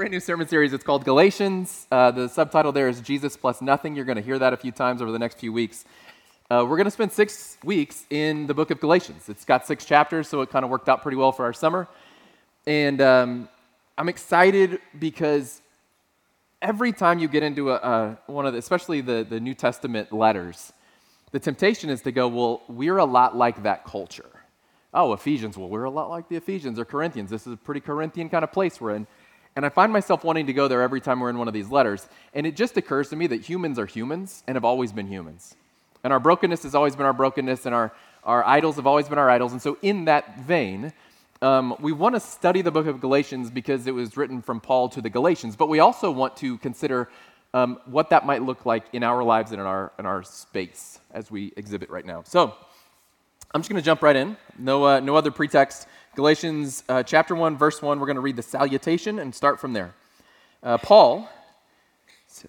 brand new sermon series. It's called Galatians. Uh, the subtitle there is Jesus plus Nothing. You're going to hear that a few times over the next few weeks. Uh, we're going to spend six weeks in the book of Galatians. It's got six chapters, so it kind of worked out pretty well for our summer. And um, I'm excited because every time you get into a, one of the, especially the, the New Testament letters, the temptation is to go, well, we're a lot like that culture. Oh, Ephesians, well, we're a lot like the Ephesians or Corinthians. This is a pretty Corinthian kind of place we're in. And I find myself wanting to go there every time we're in one of these letters. And it just occurs to me that humans are humans and have always been humans. And our brokenness has always been our brokenness, and our, our idols have always been our idols. And so, in that vein, um, we want to study the book of Galatians because it was written from Paul to the Galatians, but we also want to consider um, what that might look like in our lives and in our, in our space as we exhibit right now. So, I'm just going to jump right in. No, uh, no other pretext. Galatians uh, chapter 1, verse 1, we're going to read the salutation and start from there. Uh, Paul,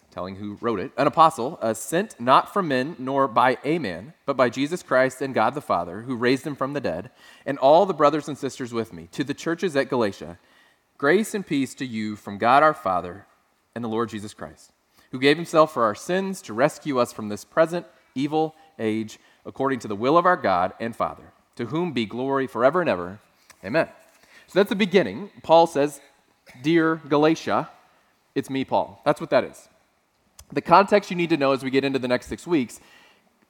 telling who wrote it, an apostle, uh, sent not from men nor by a man, but by Jesus Christ and God the Father, who raised him from the dead, and all the brothers and sisters with me, to the churches at Galatia, grace and peace to you from God our Father and the Lord Jesus Christ, who gave himself for our sins to rescue us from this present evil age, according to the will of our God and Father, to whom be glory forever and ever. Amen. So that's the beginning. Paul says, Dear Galatia, it's me, Paul. That's what that is. The context you need to know as we get into the next six weeks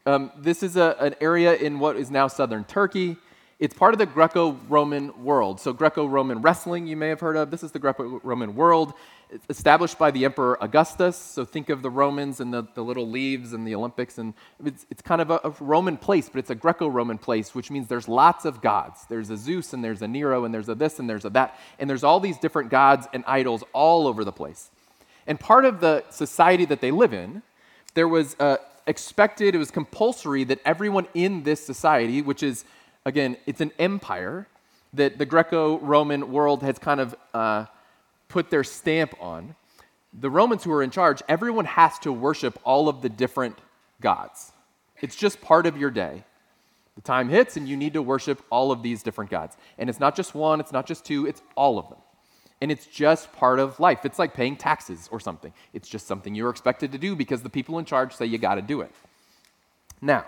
um, this is a, an area in what is now southern Turkey. It's part of the Greco Roman world. So, Greco Roman wrestling, you may have heard of. This is the Greco Roman world established by the Emperor Augustus. So think of the Romans and the, the little leaves and the Olympics. And it's, it's kind of a, a Roman place, but it's a Greco Roman place, which means there's lots of gods. There's a Zeus and there's a Nero and there's a this and there's a that. And there's all these different gods and idols all over the place. And part of the society that they live in, there was uh, expected, it was compulsory that everyone in this society, which is, again, it's an empire that the Greco Roman world has kind of. Uh, put their stamp on, the Romans who are in charge, everyone has to worship all of the different gods. It's just part of your day. The time hits and you need to worship all of these different gods. And it's not just one, it's not just two, it's all of them. And it's just part of life. It's like paying taxes or something. It's just something you're expected to do because the people in charge say you got to do it. Now,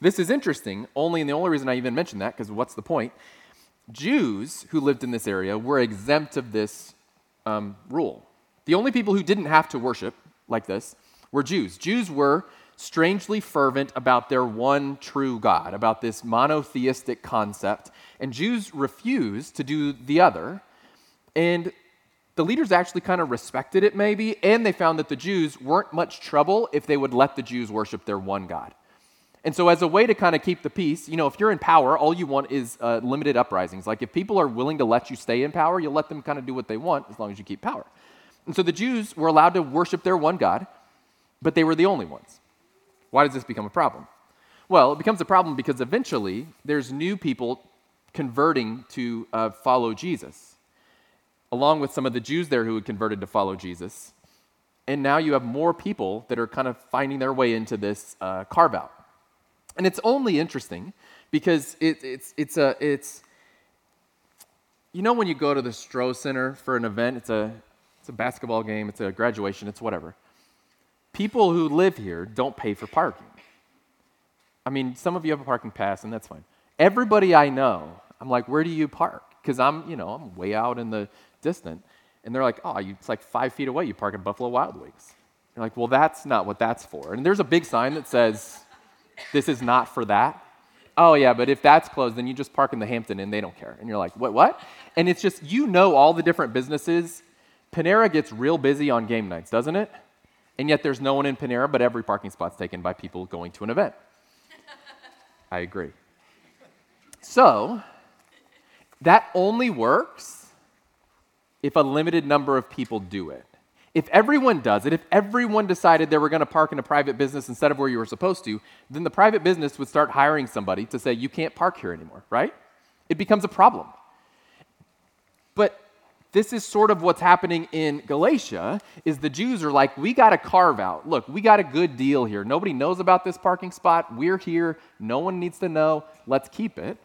this is interesting, only and the only reason I even mention that, because what's the point? Jews who lived in this area were exempt of this um, rule. The only people who didn't have to worship like this were Jews. Jews were strangely fervent about their one true God, about this monotheistic concept, and Jews refused to do the other. And the leaders actually kind of respected it, maybe, and they found that the Jews weren't much trouble if they would let the Jews worship their one God. And so, as a way to kind of keep the peace, you know, if you're in power, all you want is uh, limited uprisings. Like, if people are willing to let you stay in power, you'll let them kind of do what they want as long as you keep power. And so, the Jews were allowed to worship their one God, but they were the only ones. Why does this become a problem? Well, it becomes a problem because eventually there's new people converting to uh, follow Jesus, along with some of the Jews there who had converted to follow Jesus. And now you have more people that are kind of finding their way into this uh, carve out. And it's only interesting because it, it's, it's, a, it's, you know, when you go to the Stroh Center for an event, it's a, it's a basketball game, it's a graduation, it's whatever. People who live here don't pay for parking. I mean, some of you have a parking pass, and that's fine. Everybody I know, I'm like, where do you park? Because I'm, you know, I'm way out in the distant. And they're like, oh, you, it's like five feet away. You park at Buffalo Wild Wings. You're like, well, that's not what that's for. And there's a big sign that says, this is not for that. Oh, yeah, but if that's closed, then you just park in the Hampton and they don't care. And you're like, what, what? And it's just, you know all the different businesses. Panera gets real busy on game nights, doesn't it? And yet there's no one in Panera, but every parking spot's taken by people going to an event. I agree. So, that only works if a limited number of people do it. If everyone does it, if everyone decided they were going to park in a private business instead of where you were supposed to, then the private business would start hiring somebody to say, you can't park here anymore, right? It becomes a problem. But this is sort of what's happening in Galatia is the Jews are like, we got to carve out. Look, we got a good deal here. Nobody knows about this parking spot. We're here. No one needs to know. Let's keep it.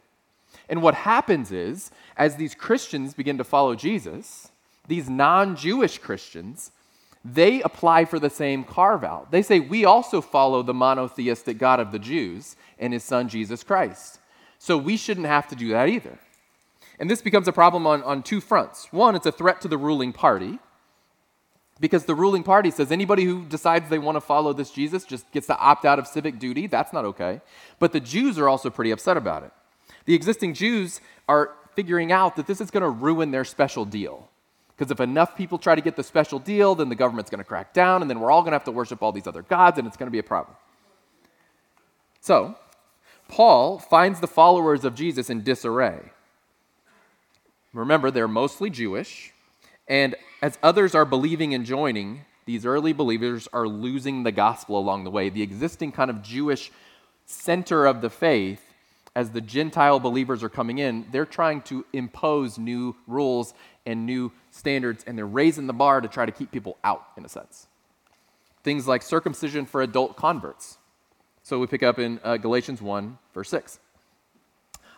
And what happens is, as these Christians begin to follow Jesus, these non Jewish Christians, they apply for the same carve out. They say, We also follow the monotheistic God of the Jews and his son Jesus Christ. So we shouldn't have to do that either. And this becomes a problem on, on two fronts. One, it's a threat to the ruling party, because the ruling party says anybody who decides they want to follow this Jesus just gets to opt out of civic duty. That's not okay. But the Jews are also pretty upset about it. The existing Jews are figuring out that this is going to ruin their special deal. Because if enough people try to get the special deal, then the government's going to crack down, and then we're all going to have to worship all these other gods, and it's going to be a problem. So, Paul finds the followers of Jesus in disarray. Remember, they're mostly Jewish, and as others are believing and joining, these early believers are losing the gospel along the way. The existing kind of Jewish center of the faith as the Gentile believers are coming in, they're trying to impose new rules and new standards, and they're raising the bar to try to keep people out, in a sense. Things like circumcision for adult converts. So we pick up in uh, Galatians 1, verse 6.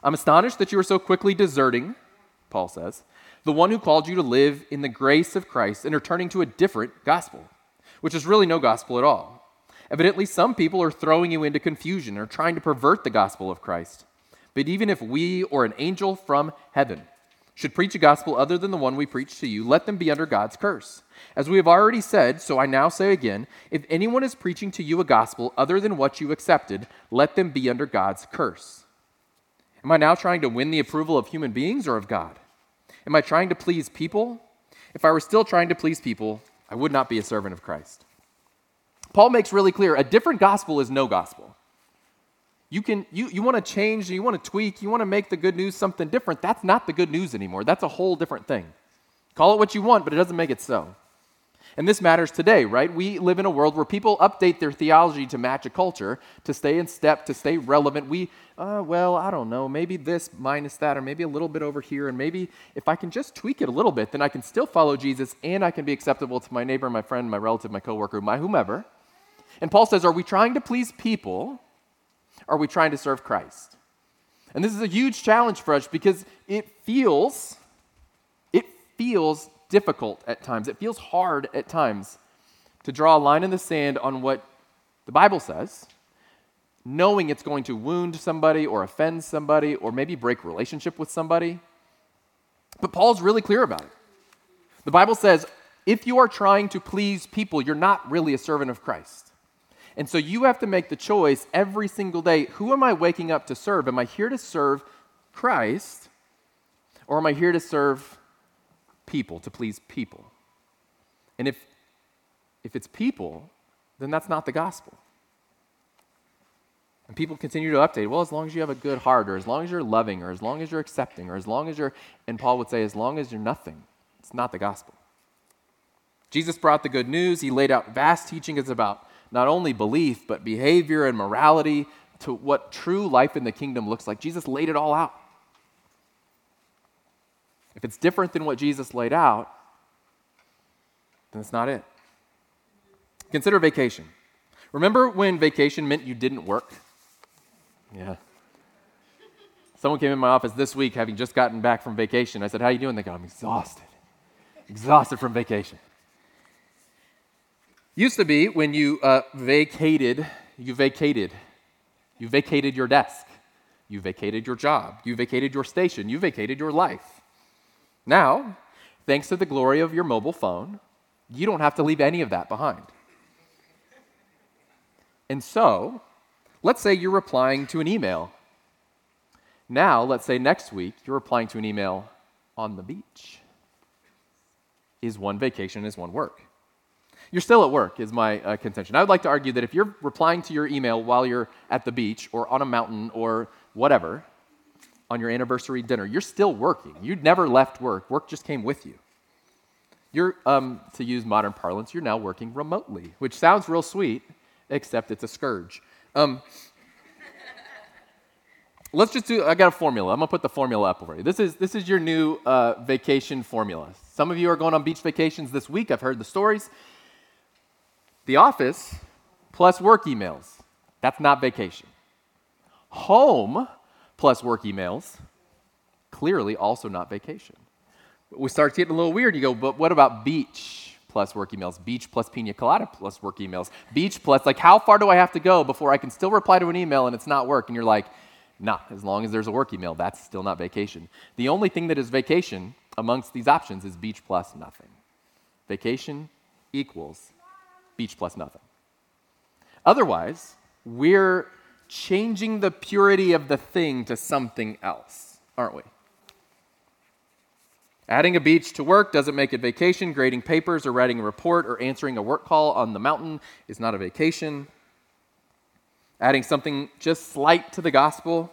I'm astonished that you are so quickly deserting, Paul says, the one who called you to live in the grace of Christ and are turning to a different gospel, which is really no gospel at all. Evidently, some people are throwing you into confusion or trying to pervert the gospel of Christ. But even if we or an angel from heaven should preach a gospel other than the one we preach to you, let them be under God's curse. As we have already said, so I now say again if anyone is preaching to you a gospel other than what you accepted, let them be under God's curse. Am I now trying to win the approval of human beings or of God? Am I trying to please people? If I were still trying to please people, I would not be a servant of Christ. Paul makes really clear a different gospel is no gospel. You can you, you want to change, you want to tweak, you want to make the good news something different. That's not the good news anymore. That's a whole different thing. Call it what you want, but it doesn't make it so. And this matters today, right? We live in a world where people update their theology to match a culture, to stay in step, to stay relevant. We, uh, well, I don't know, maybe this minus that, or maybe a little bit over here, and maybe if I can just tweak it a little bit, then I can still follow Jesus and I can be acceptable to my neighbor, my friend, my relative, my coworker, my whomever. And Paul says, Are we trying to please people? Are we trying to serve Christ? And this is a huge challenge for us because it feels, it feels difficult at times. It feels hard at times to draw a line in the sand on what the Bible says, knowing it's going to wound somebody or offend somebody or maybe break relationship with somebody. But Paul's really clear about it. The Bible says, if you are trying to please people, you're not really a servant of Christ. And so you have to make the choice every single day who am I waking up to serve? Am I here to serve Christ or am I here to serve people, to please people? And if, if it's people, then that's not the gospel. And people continue to update. Well, as long as you have a good heart, or as long as you're loving, or as long as you're accepting, or as long as you're, and Paul would say, as long as you're nothing, it's not the gospel. Jesus brought the good news. He laid out vast teachings about not only belief, but behavior and morality to what true life in the kingdom looks like. Jesus laid it all out. If it's different than what Jesus laid out, then it's not it. Consider vacation. Remember when vacation meant you didn't work? Yeah. Someone came in my office this week having just gotten back from vacation. I said, How are you doing? They go, I'm exhausted. Exhausted from vacation. Used to be when you uh, vacated, you vacated. You vacated your desk. You vacated your job. You vacated your station. You vacated your life. Now, thanks to the glory of your mobile phone, you don't have to leave any of that behind. And so, let's say you're replying to an email. Now, let's say next week you're replying to an email on the beach. Is one vacation, is one work? You're still at work, is my uh, contention. I would like to argue that if you're replying to your email while you're at the beach or on a mountain or whatever, on your anniversary dinner, you're still working. You never left work, work just came with you. You're, um, to use modern parlance, you're now working remotely, which sounds real sweet, except it's a scourge. Um, let's just do, I got a formula. I'm going to put the formula up over you. This is, this is your new uh, vacation formula. Some of you are going on beach vacations this week. I've heard the stories. The office plus work emails. That's not vacation. Home plus work emails. Clearly also not vacation we start getting a little weird. You go, but what about beach plus work emails? Beach plus pina colada plus work emails? Beach plus, like, how far do I have to go before I can still reply to an email and it's not work? And you're like, nah, as long as there's a work email, that's still not vacation. The only thing that is vacation amongst these options is beach plus nothing. Vacation equals beach plus nothing. Otherwise, we're changing the purity of the thing to something else, aren't we? Adding a beach to work doesn't make it vacation. Grading papers or writing a report or answering a work call on the mountain is not a vacation. Adding something just slight to the gospel,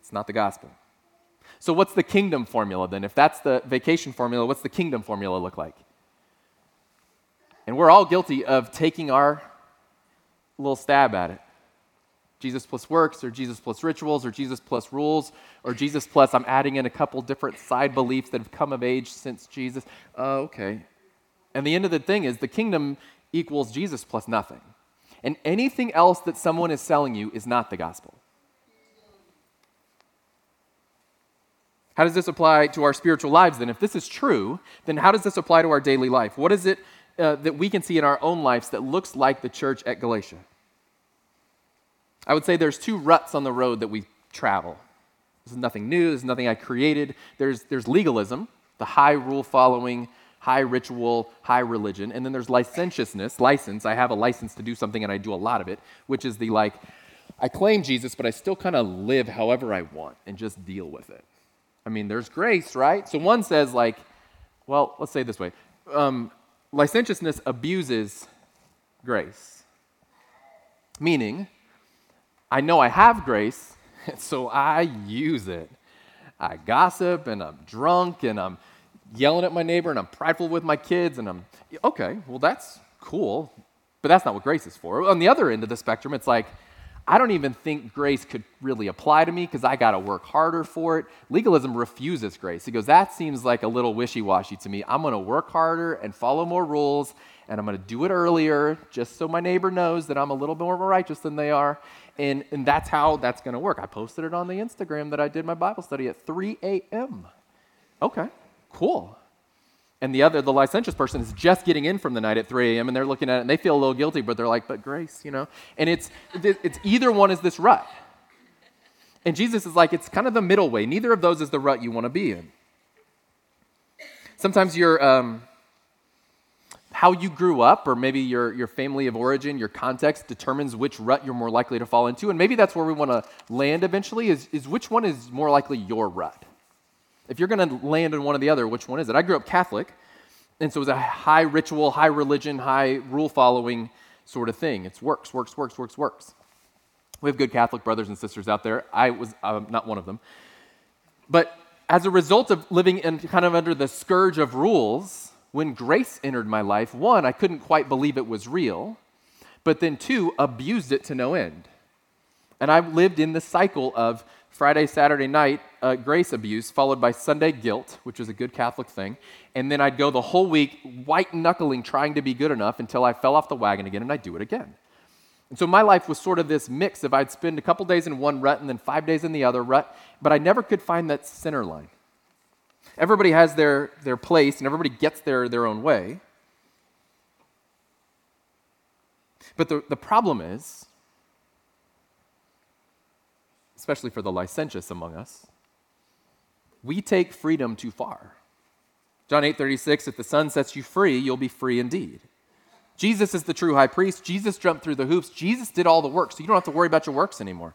it's not the gospel. So, what's the kingdom formula then? If that's the vacation formula, what's the kingdom formula look like? And we're all guilty of taking our little stab at it. Jesus plus works, or Jesus plus rituals, or Jesus plus rules, or Jesus plus I'm adding in a couple different side beliefs that have come of age since Jesus. Uh, okay. And the end of the thing is the kingdom equals Jesus plus nothing. And anything else that someone is selling you is not the gospel. How does this apply to our spiritual lives then? If this is true, then how does this apply to our daily life? What is it uh, that we can see in our own lives that looks like the church at Galatia? I would say there's two ruts on the road that we travel. This is nothing new, this is nothing I created. There's, there's legalism, the high rule following, high ritual, high religion. And then there's licentiousness, license. I have a license to do something and I do a lot of it, which is the like, I claim Jesus, but I still kind of live however I want and just deal with it. I mean, there's grace, right? So one says, like, well, let's say this way um, licentiousness abuses grace. Meaning, I know I have grace, so I use it. I gossip and I'm drunk and I'm yelling at my neighbor and I'm prideful with my kids and I'm, okay, well, that's cool, but that's not what grace is for. On the other end of the spectrum, it's like, I don't even think grace could really apply to me because I got to work harder for it. Legalism refuses grace. He goes, That seems like a little wishy washy to me. I'm going to work harder and follow more rules, and I'm going to do it earlier just so my neighbor knows that I'm a little bit more righteous than they are. And, and that's how that's going to work. I posted it on the Instagram that I did my Bible study at 3 a.m. Okay, cool. And the other, the licentious person, is just getting in from the night at 3 a.m. and they're looking at it and they feel a little guilty, but they're like, but grace, you know? And it's, it's either one is this rut. And Jesus is like, it's kind of the middle way. Neither of those is the rut you want to be in. Sometimes you're, um, how you grew up, or maybe your, your family of origin, your context determines which rut you're more likely to fall into. And maybe that's where we want to land eventually is, is which one is more likely your rut? If you're going to land in one or the other, which one is it? I grew up Catholic, and so it was a high ritual, high religion, high rule following sort of thing. It's works, works, works, works, works. We have good Catholic brothers and sisters out there. I was not one of them. But as a result of living in kind of under the scourge of rules, when grace entered my life, one, I couldn't quite believe it was real, but then two, abused it to no end. And I lived in the cycle of Friday, Saturday night uh, grace abuse, followed by Sunday guilt, which is a good Catholic thing. And then I'd go the whole week white knuckling, trying to be good enough until I fell off the wagon again and I'd do it again. And so my life was sort of this mix of I'd spend a couple days in one rut and then five days in the other rut, but I never could find that center line. Everybody has their, their place and everybody gets their, their own way. But the, the problem is, especially for the licentious among us, we take freedom too far. John 8 36, if the Son sets you free, you'll be free indeed. Jesus is the true high priest. Jesus jumped through the hoops. Jesus did all the work, so you don't have to worry about your works anymore.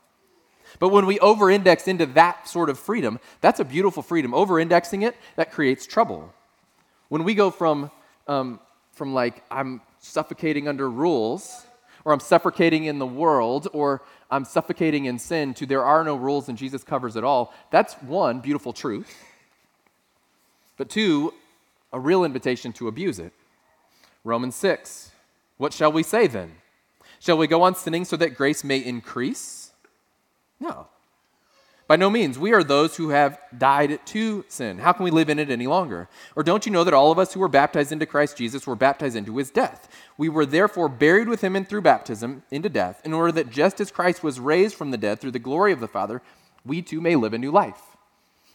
But when we over index into that sort of freedom, that's a beautiful freedom. Over indexing it, that creates trouble. When we go from, um, from like, I'm suffocating under rules, or I'm suffocating in the world, or I'm suffocating in sin, to there are no rules and Jesus covers it all, that's one, beautiful truth. But two, a real invitation to abuse it. Romans 6. What shall we say then? Shall we go on sinning so that grace may increase? No. By no means. We are those who have died to sin. How can we live in it any longer? Or don't you know that all of us who were baptized into Christ Jesus were baptized into his death? We were therefore buried with him in through baptism into death, in order that just as Christ was raised from the dead through the glory of the Father, we too may live a new life.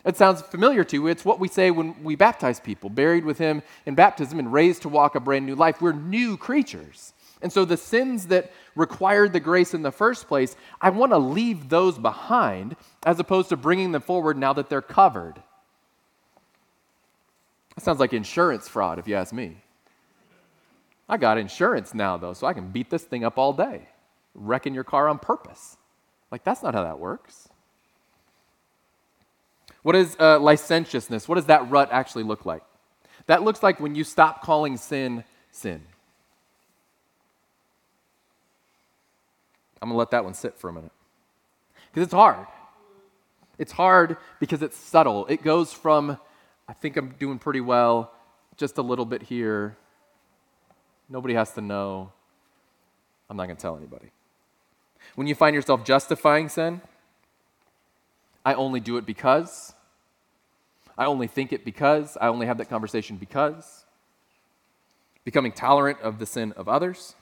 It sounds familiar to you. It's what we say when we baptize people, buried with him in baptism and raised to walk a brand new life. We're new creatures. And so the sins that required the grace in the first place, I want to leave those behind as opposed to bringing them forward now that they're covered. That sounds like insurance fraud, if you ask me. I got insurance now, though, so I can beat this thing up all day, wrecking your car on purpose. Like, that's not how that works. What is uh, licentiousness? What does that rut actually look like? That looks like when you stop calling sin sin. I'm going to let that one sit for a minute. Because it's hard. It's hard because it's subtle. It goes from, I think I'm doing pretty well, just a little bit here. Nobody has to know. I'm not going to tell anybody. When you find yourself justifying sin, I only do it because. I only think it because. I only have that conversation because. Becoming tolerant of the sin of others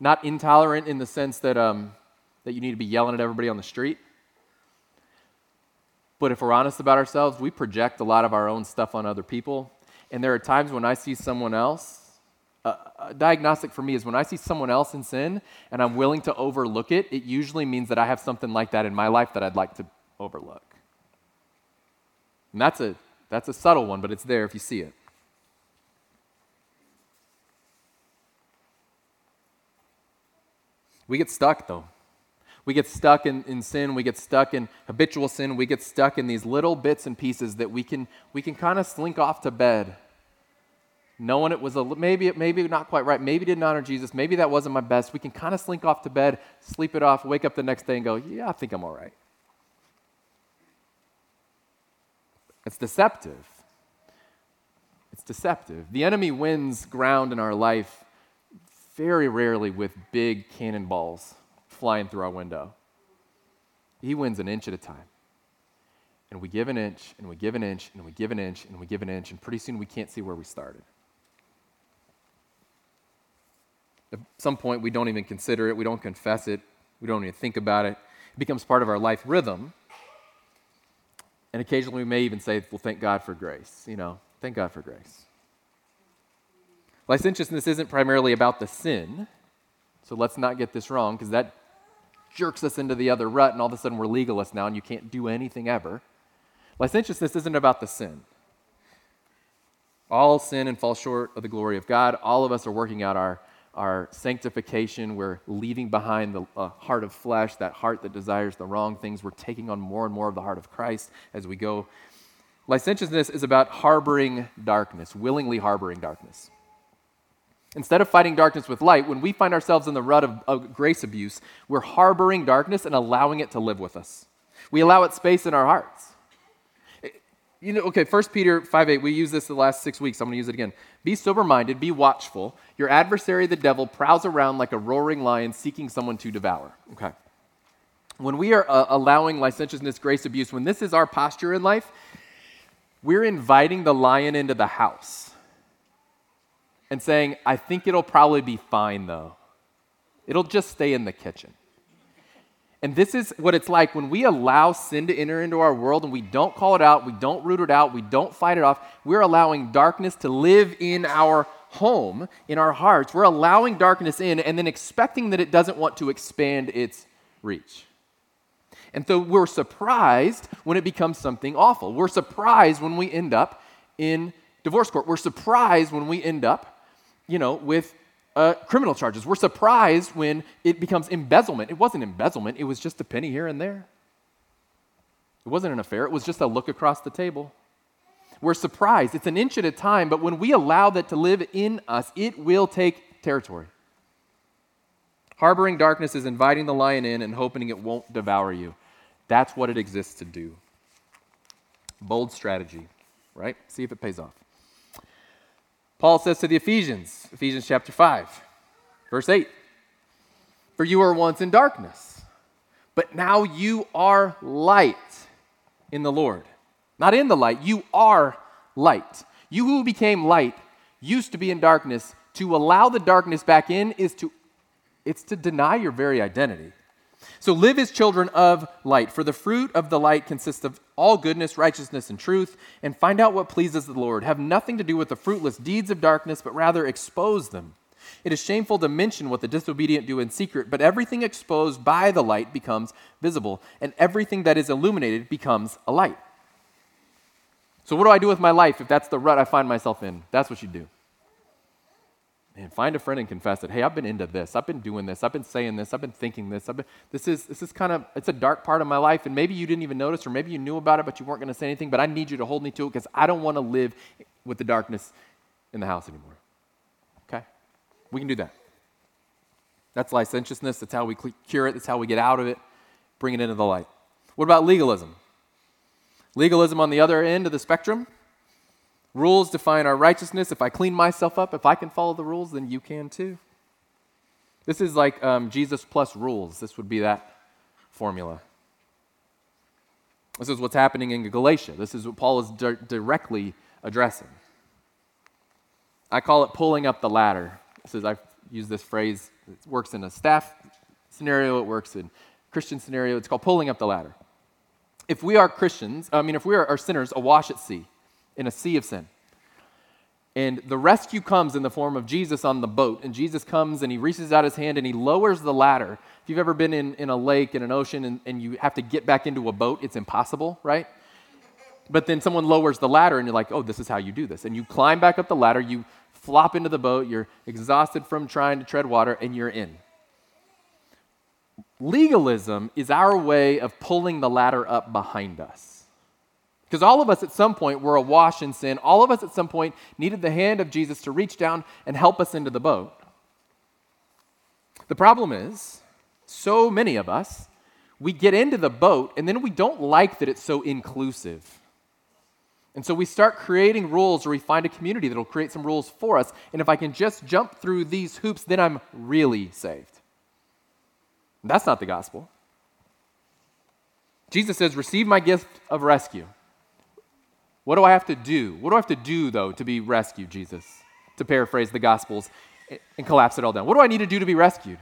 not intolerant in the sense that, um, that you need to be yelling at everybody on the street. But if we're honest about ourselves, we project a lot of our own stuff on other people. And there are times when I see someone else, a diagnostic for me is when I see someone else in sin and I'm willing to overlook it, it usually means that I have something like that in my life that I'd like to overlook. And that's a, that's a subtle one, but it's there if you see it. We get stuck, though. We get stuck in, in sin. We get stuck in habitual sin. We get stuck in these little bits and pieces that we can, we can kind of slink off to bed knowing it was a maybe maybe not quite right maybe didn't honor jesus maybe that wasn't my best we can kind of slink off to bed sleep it off wake up the next day and go yeah i think i'm all right it's deceptive it's deceptive the enemy wins ground in our life very rarely with big cannonballs flying through our window. He wins an inch at a time. And we give an inch, and we give an inch, and we give an inch, and we give an inch, and pretty soon we can't see where we started. At some point, we don't even consider it, we don't confess it, we don't even think about it. It becomes part of our life rhythm. And occasionally we may even say, well, thank God for grace. You know, thank God for grace. Licentiousness isn't primarily about the sin, so let's not get this wrong, because that jerks us into the other rut, and all of a sudden we're legalists now, and you can't do anything ever. Licentiousness isn't about the sin. All sin and fall short of the glory of God. All of us are working out our, our sanctification. We're leaving behind the uh, heart of flesh, that heart that desires the wrong things. We're taking on more and more of the heart of Christ as we go. Licentiousness is about harboring darkness, willingly harboring darkness. Instead of fighting darkness with light, when we find ourselves in the rut of, of, grace abuse, we're harboring darkness and allowing it to live with us. We allow it space in our hearts. You know, okay, 1 Peter 5 8, we use this the last six weeks. I'm going to use it again. Be sober minded, be watchful. Your adversary, the devil, prowls around like a roaring lion seeking someone to devour. Okay. When we are uh, allowing licentiousness, grace abuse, when this is our posture in life, we're inviting the lion into the house and saying, I think it'll probably be fine though. It'll just stay in the kitchen. And this is what it's like when we allow sin to enter into our world and we don't call it out, we don't root it out, we don't fight it off. We're allowing darkness to live in our home, in our hearts. We're allowing darkness in and then expecting that it doesn't want to expand its reach. And so we're surprised when it becomes something awful. We're surprised when we end up in divorce court. We're surprised when we end up you know, with uh, criminal charges. We're surprised when it becomes embezzlement. It wasn't embezzlement, it was just a penny here and there. It wasn't an affair, it was just a look across the table. We're surprised. It's an inch at a time, but when we allow that to live in us, it will take territory. Harboring darkness is inviting the lion in and hoping it won't devour you. That's what it exists to do. Bold strategy, right? See if it pays off. Paul says to the Ephesians, Ephesians chapter 5, verse 8 For you were once in darkness, but now you are light in the Lord. Not in the light, you are light. You who became light used to be in darkness. To allow the darkness back in is to it's to deny your very identity. So live as children of light, for the fruit of the light consists of all goodness, righteousness, and truth, and find out what pleases the Lord. Have nothing to do with the fruitless deeds of darkness, but rather expose them. It is shameful to mention what the disobedient do in secret, but everything exposed by the light becomes visible, and everything that is illuminated becomes a light. So, what do I do with my life if that's the rut I find myself in? That's what you do. Man, find a friend and confess it. Hey, I've been into this. I've been doing this. I've been saying this. I've been thinking this. I've been, this is this is kind of it's a dark part of my life, and maybe you didn't even notice, or maybe you knew about it, but you weren't going to say anything. But I need you to hold me to it because I don't want to live with the darkness in the house anymore. Okay, we can do that. That's licentiousness. That's how we cure it. That's how we get out of it, bring it into the light. What about legalism? Legalism on the other end of the spectrum Rules define our righteousness. If I clean myself up, if I can follow the rules, then you can too. This is like um, Jesus plus rules. This would be that formula. This is what's happening in Galatia. This is what Paul is di- directly addressing. I call it pulling up the ladder. This is, I've used this phrase. It works in a staff scenario, it works in Christian scenario. It's called pulling up the ladder. If we are Christians, I mean, if we are, are sinners awash at sea, in a sea of sin. And the rescue comes in the form of Jesus on the boat. And Jesus comes and he reaches out his hand and he lowers the ladder. If you've ever been in, in a lake, in an ocean, and, and you have to get back into a boat, it's impossible, right? But then someone lowers the ladder and you're like, oh, this is how you do this. And you climb back up the ladder, you flop into the boat, you're exhausted from trying to tread water, and you're in. Legalism is our way of pulling the ladder up behind us. Because all of us at some point were awash in sin. All of us at some point needed the hand of Jesus to reach down and help us into the boat. The problem is, so many of us, we get into the boat and then we don't like that it's so inclusive. And so we start creating rules or we find a community that'll create some rules for us. And if I can just jump through these hoops, then I'm really saved. That's not the gospel. Jesus says, Receive my gift of rescue. What do I have to do? What do I have to do, though, to be rescued, Jesus? To paraphrase the Gospels and collapse it all down. What do I need to do to be rescued?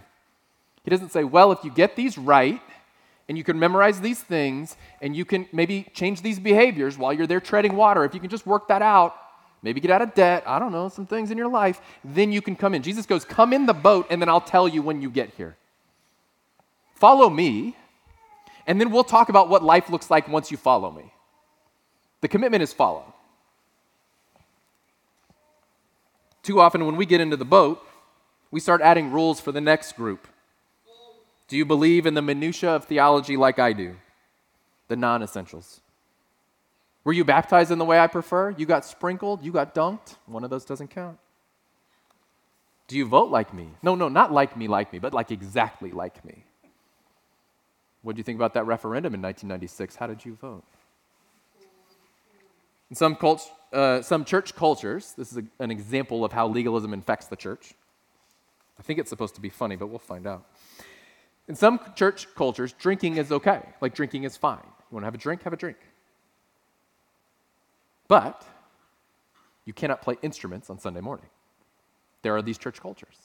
He doesn't say, well, if you get these right, and you can memorize these things, and you can maybe change these behaviors while you're there treading water, if you can just work that out, maybe get out of debt, I don't know, some things in your life, then you can come in. Jesus goes, Come in the boat, and then I'll tell you when you get here. Follow me, and then we'll talk about what life looks like once you follow me. The commitment is follow. Too often, when we get into the boat, we start adding rules for the next group. Do you believe in the minutiae of theology like I do? The non essentials. Were you baptized in the way I prefer? You got sprinkled? You got dunked? One of those doesn't count. Do you vote like me? No, no, not like me, like me, but like exactly like me. What do you think about that referendum in 1996? How did you vote? In some, cult, uh, some church cultures, this is a, an example of how legalism infects the church. I think it's supposed to be funny, but we'll find out. In some church cultures, drinking is okay. Like drinking is fine. You want to have a drink? Have a drink. But you cannot play instruments on Sunday morning. There are these church cultures.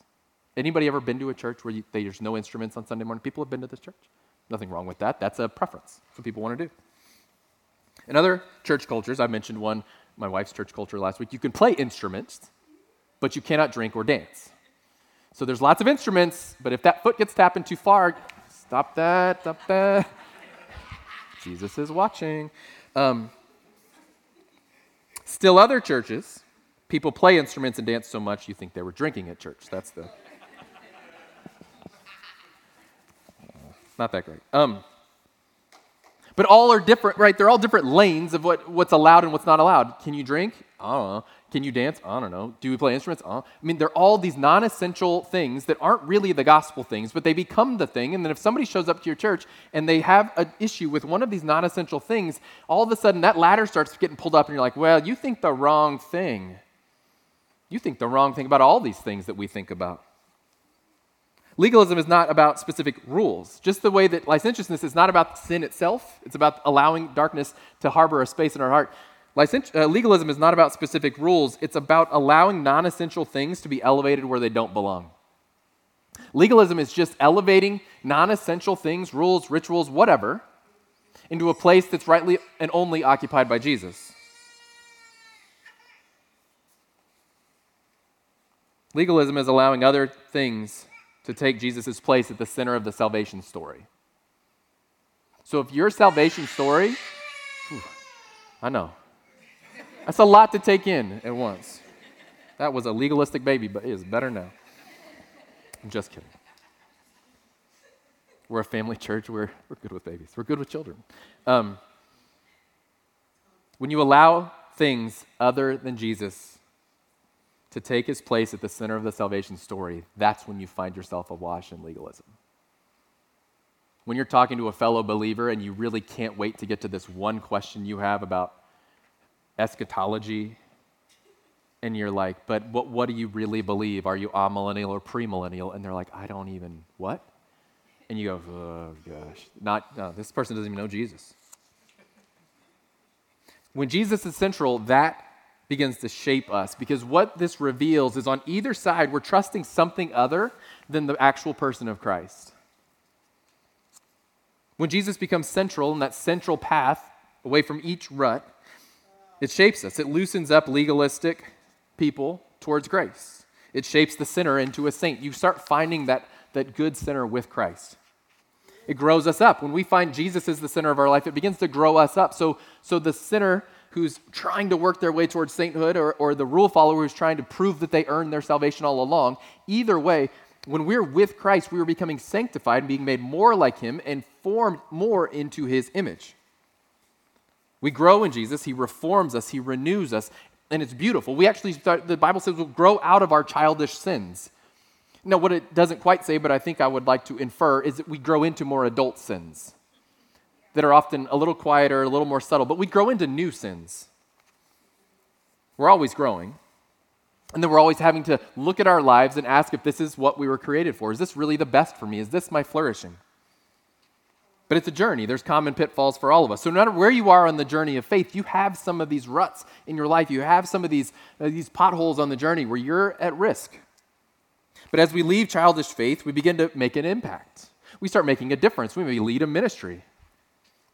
Anybody ever been to a church where you, there's no instruments on Sunday morning? People have been to this church. Nothing wrong with that. That's a preference. That's what people want to do. In other church cultures, I mentioned one, my wife's church culture last week, you can play instruments, but you cannot drink or dance. So there's lots of instruments, but if that foot gets tapping too far, stop that, stop that. Jesus is watching. Um, still, other churches, people play instruments and dance so much you think they were drinking at church. That's the. Not that great. Um, but all are different, right? They're all different lanes of what, what's allowed and what's not allowed. Can you drink? I don't know. Can you dance? I don't know. Do we play instruments? I, I mean, they're all these non essential things that aren't really the gospel things, but they become the thing. And then if somebody shows up to your church and they have an issue with one of these non essential things, all of a sudden that ladder starts getting pulled up and you're like, well, you think the wrong thing. You think the wrong thing about all these things that we think about. Legalism is not about specific rules, just the way that licentiousness is not about sin itself, it's about allowing darkness to harbor a space in our heart. Licent- uh, legalism is not about specific rules, it's about allowing non essential things to be elevated where they don't belong. Legalism is just elevating non essential things, rules, rituals, whatever, into a place that's rightly and only occupied by Jesus. Legalism is allowing other things to take Jesus' place at the center of the salvation story. So if your salvation story, whew, I know, that's a lot to take in at once. That was a legalistic baby, but it is better now. I'm just kidding. We're a family church. We're, we're good with babies. We're good with children. Um, when you allow things other than Jesus to take his place at the center of the salvation story, that's when you find yourself awash in legalism. When you're talking to a fellow believer and you really can't wait to get to this one question you have about eschatology, and you're like, but what, what do you really believe? Are you amillennial or premillennial? And they're like, I don't even, what? And you go, oh gosh, not, no, this person doesn't even know Jesus. When Jesus is central, that begins to shape us because what this reveals is on either side, we're trusting something other than the actual person of Christ. When Jesus becomes central in that central path away from each rut, it shapes us. It loosens up legalistic people towards grace. It shapes the sinner into a saint. You start finding that, that good sinner with Christ. It grows us up. When we find Jesus is the center of our life, it begins to grow us up. So, so the sinner who's trying to work their way towards sainthood or, or the rule follower who's trying to prove that they earned their salvation all along. Either way, when we're with Christ, we are becoming sanctified and being made more like Him and formed more into His image. We grow in Jesus, He reforms us, He renews us, and it's beautiful. We actually start, the Bible says we'll grow out of our childish sins. Now, what it doesn't quite say, but I think I would like to infer, is that we grow into more adult sins that are often a little quieter, a little more subtle, but we grow into new sins. We're always growing. And then we're always having to look at our lives and ask if this is what we were created for. Is this really the best for me? Is this my flourishing? But it's a journey. There's common pitfalls for all of us. So, no matter where you are on the journey of faith, you have some of these ruts in your life. You have some of these, uh, these potholes on the journey where you're at risk. But as we leave childish faith, we begin to make an impact. We start making a difference. We may lead a ministry.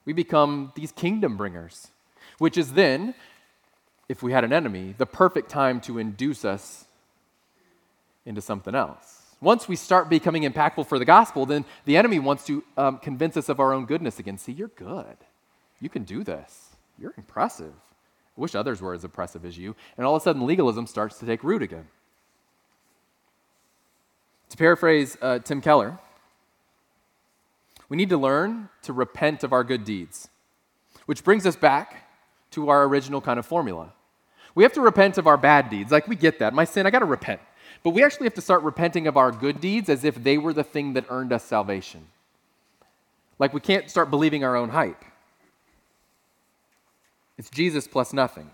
We become these kingdom bringers, which is then, if we had an enemy, the perfect time to induce us into something else. Once we start becoming impactful for the gospel, then the enemy wants to um, convince us of our own goodness again. See, you're good. You can do this. You're impressive. I wish others were as impressive as you. And all of a sudden, legalism starts to take root again. To paraphrase uh, Tim Keller, we need to learn to repent of our good deeds, which brings us back to our original kind of formula. We have to repent of our bad deeds. Like, we get that. My sin, I got to repent. But we actually have to start repenting of our good deeds as if they were the thing that earned us salvation. Like, we can't start believing our own hype. It's Jesus plus nothing.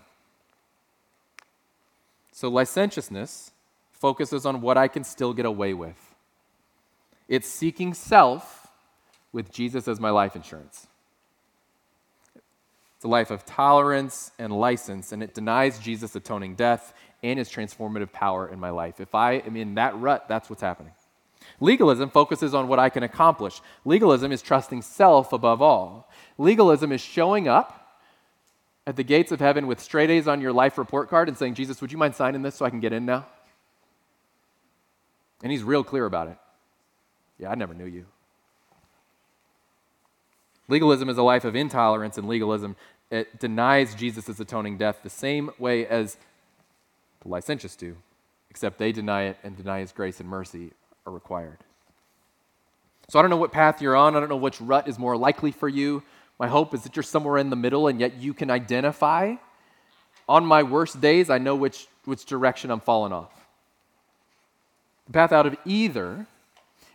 So, licentiousness focuses on what I can still get away with. It's seeking self with Jesus as my life insurance. It's a life of tolerance and license, and it denies Jesus' atoning death and his transformative power in my life. If I am in that rut, that's what's happening. Legalism focuses on what I can accomplish. Legalism is trusting self above all. Legalism is showing up at the gates of heaven with straight A's on your life report card and saying, Jesus, would you mind signing this so I can get in now? And he's real clear about it. Yeah, I never knew you. Legalism is a life of intolerance, and legalism it denies Jesus' atoning death the same way as the licentious do, except they deny it and deny his grace and mercy are required. So I don't know what path you're on. I don't know which rut is more likely for you. My hope is that you're somewhere in the middle and yet you can identify on my worst days, I know which, which direction I'm falling off. The path out of either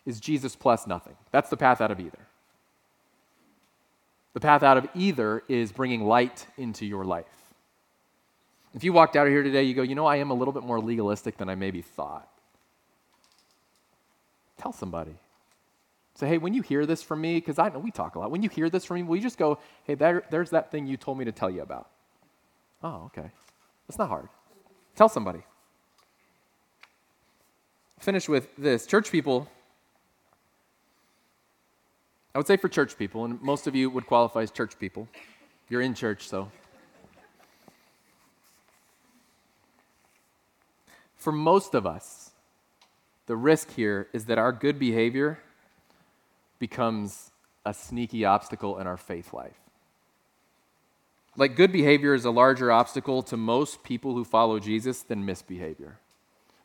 is Jesus plus nothing. That's the path out of either. The path out of either is bringing light into your life. If you walked out of here today, you go, you know, I am a little bit more legalistic than I maybe thought. Tell somebody. Say, hey, when you hear this from me, because I know we talk a lot, when you hear this from me, will you just go, hey, there, there's that thing you told me to tell you about? Oh, okay. That's not hard. Tell somebody. Finish with this. Church people, I would say for church people, and most of you would qualify as church people. You're in church, so. For most of us, the risk here is that our good behavior becomes a sneaky obstacle in our faith life. Like, good behavior is a larger obstacle to most people who follow Jesus than misbehavior.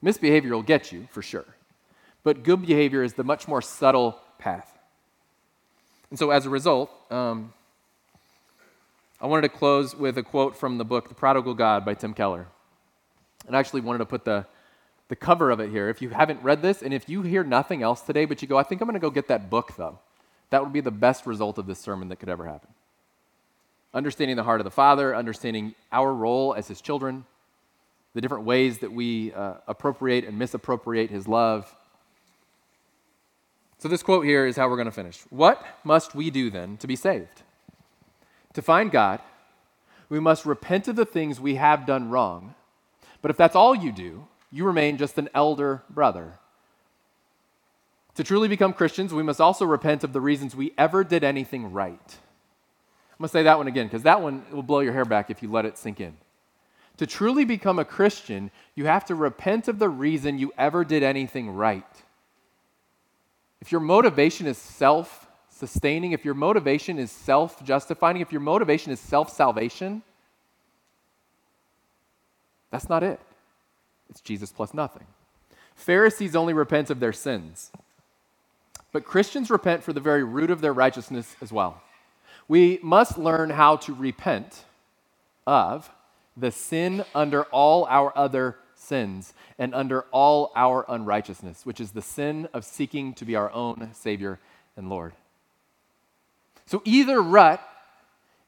Misbehavior will get you, for sure. But good behavior is the much more subtle path. And so, as a result, um, I wanted to close with a quote from the book The Prodigal God by Tim Keller. And I actually wanted to put the, the cover of it here. If you haven't read this, and if you hear nothing else today, but you go, I think I'm going to go get that book, though, that would be the best result of this sermon that could ever happen understanding the heart of the Father, understanding our role as His children, the different ways that we uh, appropriate and misappropriate His love. So, this quote here is how we're going to finish. What must we do then to be saved? To find God, we must repent of the things we have done wrong. But if that's all you do, you remain just an elder brother. To truly become Christians, we must also repent of the reasons we ever did anything right. I'm going to say that one again because that one will blow your hair back if you let it sink in. To truly become a Christian, you have to repent of the reason you ever did anything right. If your motivation is self sustaining, if your motivation is self justifying, if your motivation is self salvation, that's not it. It's Jesus plus nothing. Pharisees only repent of their sins, but Christians repent for the very root of their righteousness as well we must learn how to repent of the sin under all our other sins and under all our unrighteousness, which is the sin of seeking to be our own Savior and Lord. So either rut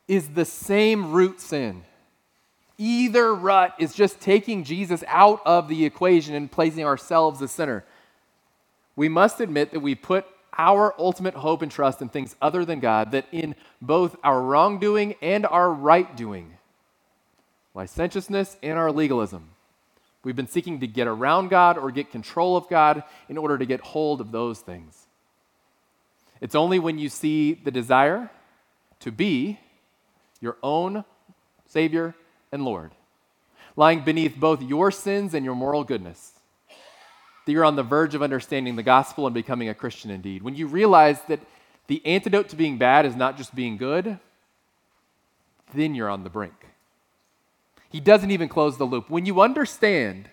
is the same root sin. Either rut is just taking Jesus out of the equation and placing ourselves the center. We must admit that we put our ultimate hope and trust in things other than God, that in both our wrongdoing and our right doing, licentiousness and our legalism, we've been seeking to get around God or get control of God in order to get hold of those things. It's only when you see the desire to be your own Savior and Lord, lying beneath both your sins and your moral goodness that you're on the verge of understanding the gospel and becoming a Christian indeed. When you realize that the antidote to being bad is not just being good, then you're on the brink. He doesn't even close the loop. When you understand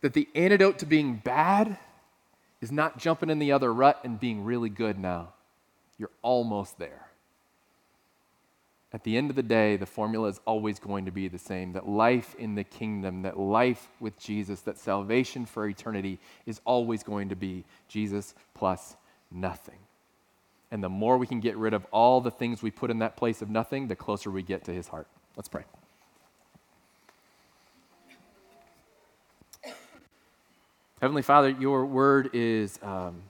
that the antidote to being bad is not jumping in the other rut and being really good now, you're almost there. At the end of the day, the formula is always going to be the same that life in the kingdom, that life with Jesus, that salvation for eternity is always going to be Jesus plus nothing. And the more we can get rid of all the things we put in that place of nothing, the closer we get to his heart. Let's pray. Heavenly Father, your word is, um,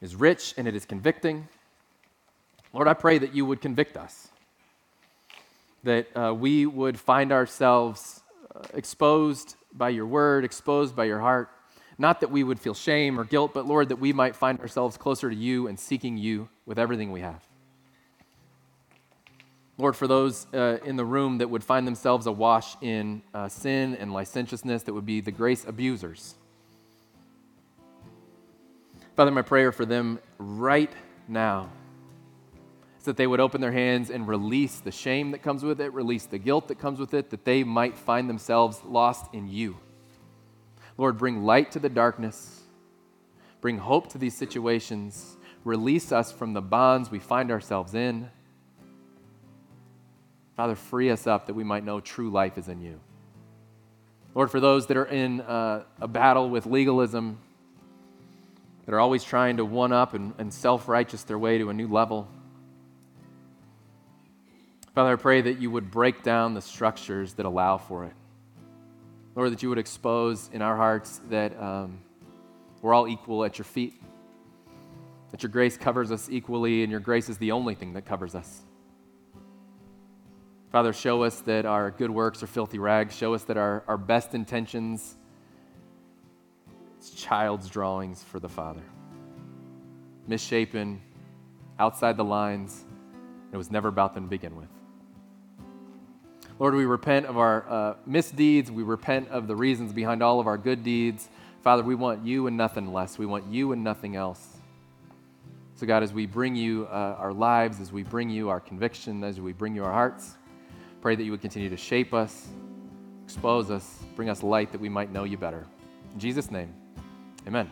is rich and it is convicting. Lord, I pray that you would convict us, that uh, we would find ourselves uh, exposed by your word, exposed by your heart. Not that we would feel shame or guilt, but Lord, that we might find ourselves closer to you and seeking you with everything we have. Lord, for those uh, in the room that would find themselves awash in uh, sin and licentiousness, that would be the grace abusers. Father, my prayer for them right now is that they would open their hands and release the shame that comes with it, release the guilt that comes with it, that they might find themselves lost in you. Lord, bring light to the darkness, bring hope to these situations, release us from the bonds we find ourselves in. Father, free us up that we might know true life is in you. Lord, for those that are in uh, a battle with legalism, that are always trying to one up and, and self righteous their way to a new level, Father, I pray that you would break down the structures that allow for it. Lord, that you would expose in our hearts that um, we're all equal at your feet, that your grace covers us equally, and your grace is the only thing that covers us. Father, show us that our good works are filthy rags. Show us that our, our best intentions, it's child's drawings for the Father. Misshapen, outside the lines. It was never about them to begin with. Lord, we repent of our uh, misdeeds. We repent of the reasons behind all of our good deeds. Father, we want you and nothing less. We want you and nothing else. So, God, as we bring you uh, our lives, as we bring you our conviction, as we bring you our hearts, pray that you would continue to shape us, expose us, bring us light that we might know you better. In Jesus' name, amen.